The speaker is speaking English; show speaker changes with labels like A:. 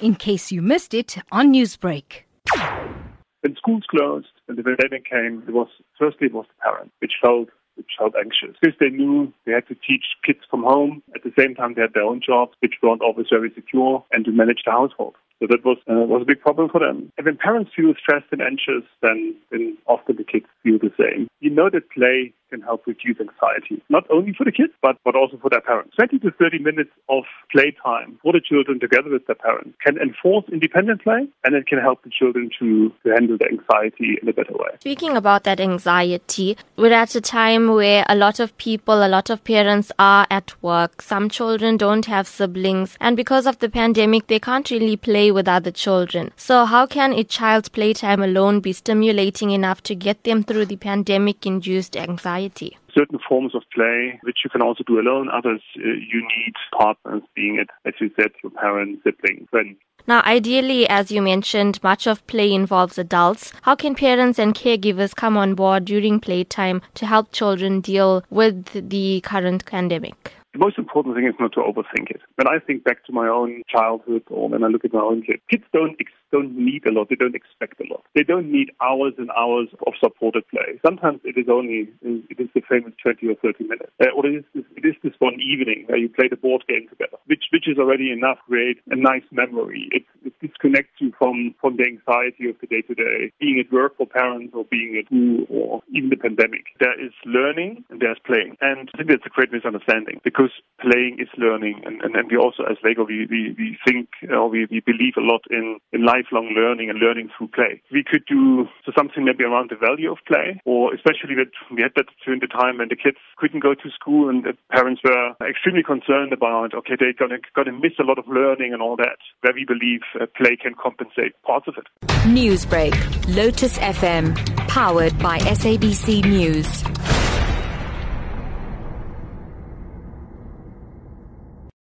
A: in case you missed it on Newsbreak.
B: When schools closed and the pandemic came, it was firstly it was the parents which felt which felt anxious because they knew they had to teach kids from home. At the same time, they had their own jobs, which weren't always very secure, and to manage the household. So that was uh, was a big problem for them. And when parents feel stressed and anxious, then, then often the kids feel the same. Know that play can help reduce anxiety, not only for the kids, but, but also for their parents. 20 to 30 minutes of playtime for the children together with their parents can enforce independent play and it can help the children to, to handle the anxiety in a better way.
C: Speaking about that anxiety, we're at a time where a lot of people, a lot of parents are at work. Some children don't have siblings, and because of the pandemic, they can't really play with other children. So, how can a child's playtime alone be stimulating enough to get them through the pandemic induced anxiety?
B: certain forms of play, which you can also do alone. Others, uh, you need partners, being it, as you said, your parents, siblings, friends.
C: Now, ideally, as you mentioned, much of play involves adults. How can parents and caregivers come on board during playtime to help children deal with the current pandemic?
B: The most important thing is not to overthink it. When I think back to my own childhood or when I look at my own kids, kids don't ex- don't need a lot. They don't expect a lot. They don't need hours and hours of supported play. Sometimes it is only it is the famous 20 or 30 minutes, uh, or it is, it is this one evening where you play the board game together, which which is already enough create a nice memory. It, it disconnects you from from the anxiety of the day to day, being at work for parents or being at school or even the pandemic. There is learning and there's playing, and I think that's a great misunderstanding because playing is learning, and, and, and we also as Lego we we, we think or we, we believe a lot in in lifelong learning and learning through play. We could do so something maybe around the value of play, or especially that we had that during the time when the kids couldn't go to school and the parents were extremely concerned about, okay, they're gonna, gonna miss a lot of learning and all that, where we believe uh, play can compensate parts of it.
D: Newsbreak, Lotus FM, powered by SABC News.